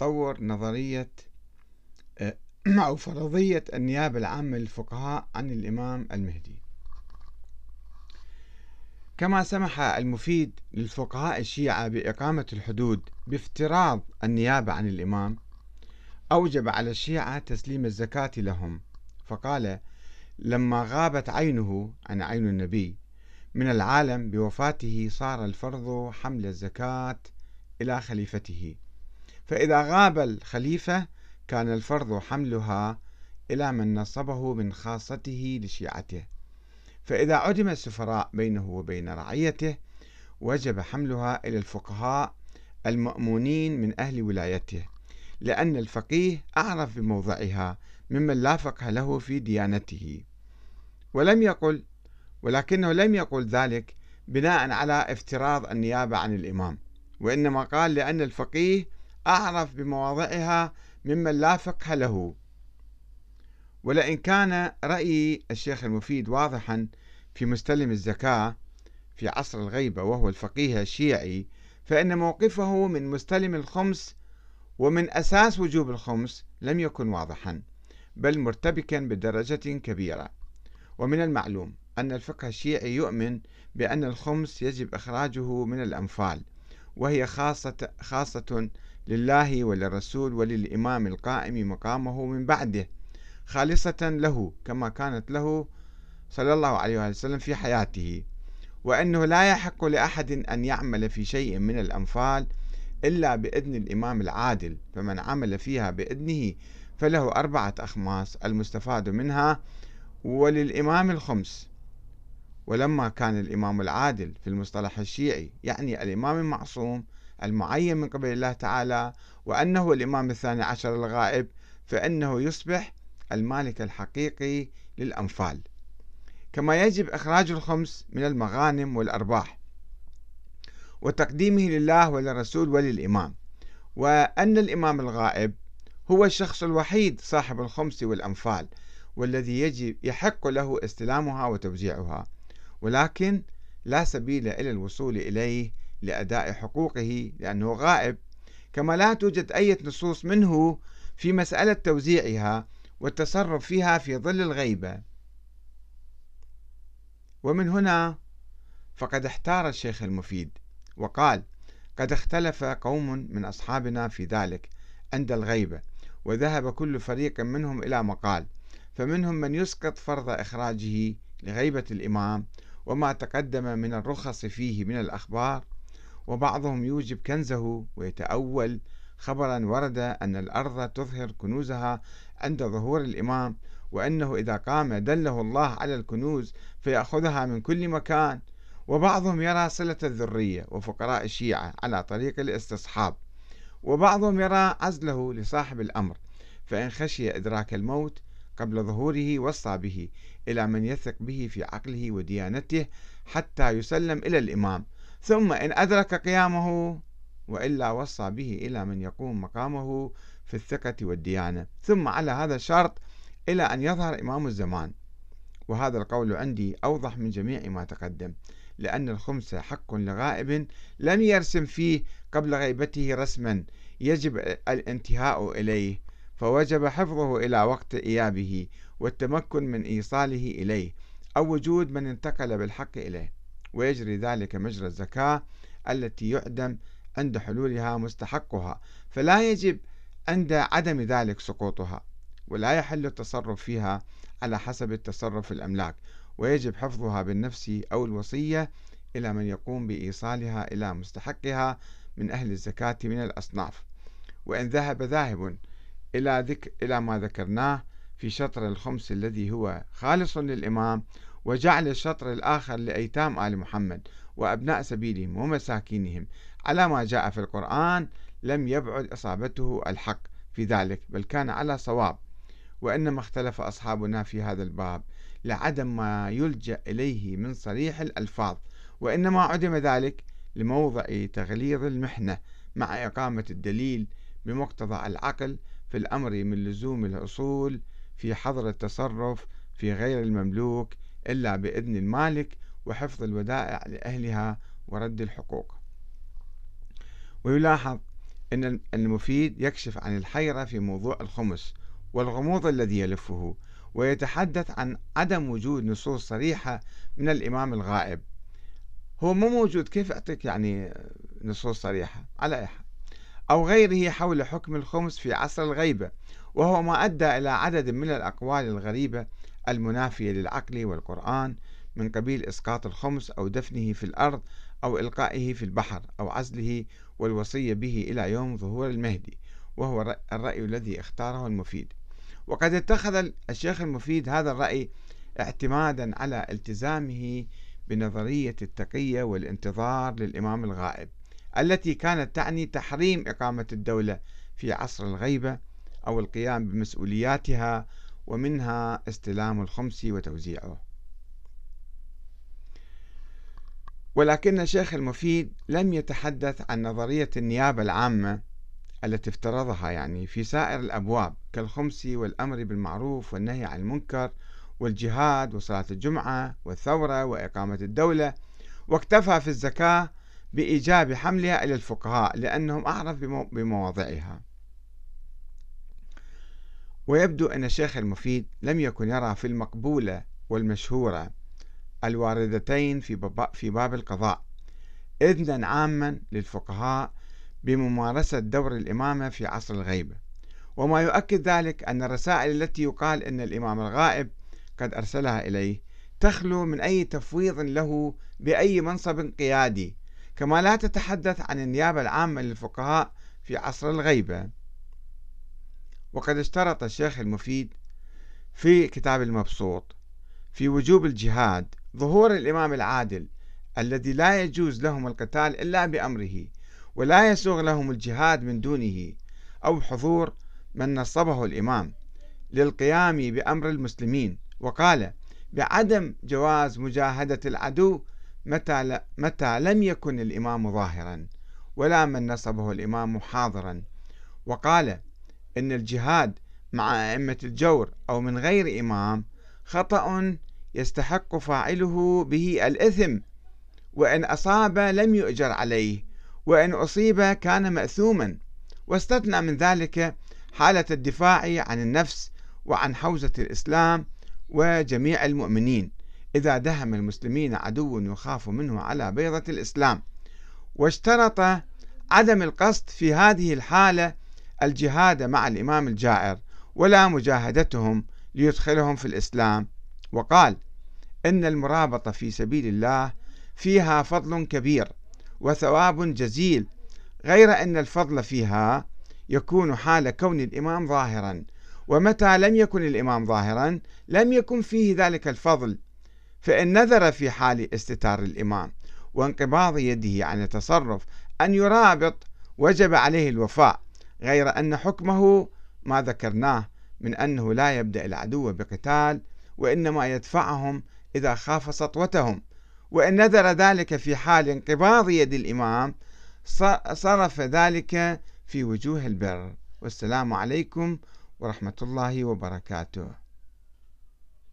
تطور نظرية آه، أو فرضية النيابة العامة للفقهاء عن الإمام المهدي. كما سمح المفيد للفقهاء الشيعة بإقامة الحدود بافتراض النيابة عن الإمام أوجب على الشيعة تسليم الزكاة لهم. فقال لما غابت عينه عن عين النبي من العالم بوفاته صار الفرض حمل الزكاة إلى خليفته. فإذا غاب الخليفة كان الفرض حملها إلى من نصبه من خاصته لشيعته. فإذا عدم السفراء بينه وبين رعيته وجب حملها إلى الفقهاء المأمونين من أهل ولايته لأن الفقيه أعرف بموضعها ممن لا فقه له في ديانته. ولم يقل ولكنه لم يقل ذلك بناء على افتراض النيابة عن الإمام وإنما قال لأن الفقيه أعرف بمواضعها ممن لا فقه له. ولئن كان رأي الشيخ المفيد واضحا في مستلم الزكاة في عصر الغيبة وهو الفقيه الشيعي فإن موقفه من مستلم الخمس ومن أساس وجوب الخمس لم يكن واضحا بل مرتبكا بدرجة كبيرة. ومن المعلوم أن الفقه الشيعي يؤمن بأن الخمس يجب إخراجه من الأنفال وهي خاصة, خاصة لله وللرسول وللإمام القائم مقامه من بعده خالصة له كما كانت له صلى الله عليه وسلم في حياته. وأنه لا يحق لأحد أن يعمل في شيء من الأنفال إلا بإذن الإمام العادل فمن عمل فيها بإذنه فله أربعة أخماس المستفاد منها وللإمام الخمس. ولما كان الإمام العادل في المصطلح الشيعي يعني الإمام المعصوم المعين من قبل الله تعالى وأنه الإمام الثاني عشر الغائب فإنه يصبح المالك الحقيقي للأنفال. كما يجب إخراج الخمس من المغانم والأرباح وتقديمه لله وللرسول وللإمام. وأن الإمام الغائب هو الشخص الوحيد صاحب الخمس والأنفال والذي يجب يحق له استلامها وتوزيعها. ولكن لا سبيل إلى الوصول إليه لأداء حقوقه لأنه غائب. كما لا توجد أي نصوص منه في مسألة توزيعها والتصرف فيها في ظل الغيبة. ومن هنا فقد احتار الشيخ المفيد وقال قد اختلف قوم من أصحابنا في ذلك عند الغيبة وذهب كل فريق منهم إلى مقال فمنهم من يسقط فرض إخراجه لغيبة الإمام وما تقدم من الرخص فيه من الأخبار وبعضهم يوجب كنزه ويتأول. خبرا ورد أن الأرض تظهر كنوزها عند ظهور الإمام وأنه إذا قام دله الله على الكنوز فيأخذها من كل مكان. وبعضهم يرى صلة الذرية وفقراء الشيعة على طريق الاستصحاب. وبعضهم يرى عزله لصاحب الأمر فإن خشي إدراك الموت قبل ظهوره وصى به إلى من يثق به في عقله وديانته حتى يسلم إلى الإمام. ثم إن أدرك قيامه وإلا وصى به إلى من يقوم مقامه في الثقة والديانة. ثم على هذا الشرط إلى أن يظهر إمام الزمان. وهذا القول عندي أوضح من جميع ما تقدم لأن الخمس حق لغائب لم يرسم فيه قبل غيبته رسما يجب الانتهاء إليه فوجب حفظه إلى وقت إيابه والتمكن من إيصاله إليه أو وجود من انتقل بالحق إليه. ويجري ذلك مجرى الزكاة التي يعدم عند حلولها مستحقها فلا يجب عند عدم ذلك سقوطها ولا يحل التصرف فيها على حسب التصرف الأملاك ويجب حفظها بالنفس أو الوصية إلى من يقوم بإيصالها إلى مستحقها من أهل الزكاة من الأصناف. وإن ذهب ذاهب إلى, ذك إلى ما ذكرناه في شطر الخمس الذي هو خالص للإمام وجعل الشطر الآخر لأيتام آل محمد وأبناء سبيلهم ومساكينهم. على ما جاء في القرآن لم يبعد إصابته الحق في ذلك بل كان على صواب. وإنما اختلف أصحابنا في هذا الباب لعدم ما يلجأ إليه من صريح الألفاظ. وإنما عدم ذلك لموضع تغليظ المحنة مع إقامة الدليل بمقتضى العقل في الأمر من لزوم الأصول في حظر التصرف في غير المملوك إلا بإذن المالك وحفظ الودائع لأهلها ورد الحقوق. ويلاحظ أن المفيد يكشف عن الحيرة في موضوع الخمس والغموض الذي يلفه ويتحدث عن عدم وجود نصوص صريحة من الإمام الغائب. هو مو موجود كيف أعطيك يعني نصوص صريحة؟ على أي حال. أو غيره حول حكم الخمس في عصر الغيبة وهو ما أدى إلى عدد من الأقوال الغريبة المنافية للعقل والقرآن من قبيل إسقاط الخمس أو دفنه في الأرض أو إلقائه في البحر أو عزله والوصية به إلى يوم ظهور المهدي وهو الرأي الذي اختاره المفيد. وقد اتخذ الشيخ المفيد هذا الرأي اعتمادا على التزامه بنظرية التقية والانتظار للإمام الغائب التي كانت تعني تحريم إقامة الدولة في عصر الغيبة أو القيام بمسؤولياتها ومنها استلام الخمس وتوزيعه. ولكن الشيخ المفيد لم يتحدث عن نظرية النيابة العامة التي افترضها يعني في سائر الأبواب كالخمس والأمر بالمعروف والنهي عن المنكر والجهاد وصلاة الجمعة والثورة وإقامة الدولة واكتفى في الزكاة بإيجاب حملها إلى الفقهاء لأنهم أعرف بمواضعها. ويبدو أن الشيخ المفيد لم يكن يرى في المقبولة والمشهورة الواردتين في باب القضاء إذنا عاما للفقهاء بممارسة دور الإمامة في عصر الغيبة وما يؤكد ذلك أن الرسائل التي يقال أن الإمام الغائب قد أرسلها إليه تخلو من أي تفويض له بأي منصب قيادي كما لا تتحدث عن النيابة العامة للفقهاء في عصر الغيبة وقد اشترط الشيخ المفيد في كتاب المبسوط في وجوب الجهاد ظهور الإمام العادل الذي لا يجوز لهم القتال إلا بأمره ولا يسوغ لهم الجهاد من دونه أو حضور من نصبه الإمام للقيام بأمر المسلمين. وقال بعدم جواز مجاهدة العدو متى, متى لم يكن الإمام ظاهرا ولا من نصبه الإمام حاضرا. وقال إن الجهاد مع أئمة الجور أو من غير إمام خطأ يستحق فاعله به الإثم وإن أصاب لم يؤجر عليه وإن أصيب كان مأثوما. واستثنى من ذلك حالة الدفاع عن النفس وعن حوزة الإسلام وجميع المؤمنين إذا دهم المسلمين عدو يخاف منه على بيضة الإسلام. واشترط عدم القصد في هذه الحالة الجهاد مع الإمام الجائر ولا مجاهدتهم ليدخلهم في الإسلام. وقال إن المرابطة في سبيل الله فيها فضل كبير وثواب جزيل غير أن الفضل فيها يكون حال كون الإمام ظاهرا. ومتى لم يكن الإمام ظاهرا لم يكن فيه ذلك الفضل. فإن نذر في حال استتار الإمام وانقباض يده عن التصرف أن يرابط وجب عليه الوفاء. غير أن حكمه ما ذكرناه من أنه لا يبدأ العدو بقتال وإنما يدفعهم إذا خاف سطوتهم. وإن نذر ذلك في حال انقباض يد الإمام صرف ذلك في وجوه البر. والسلام عليكم ورحمة الله وبركاته.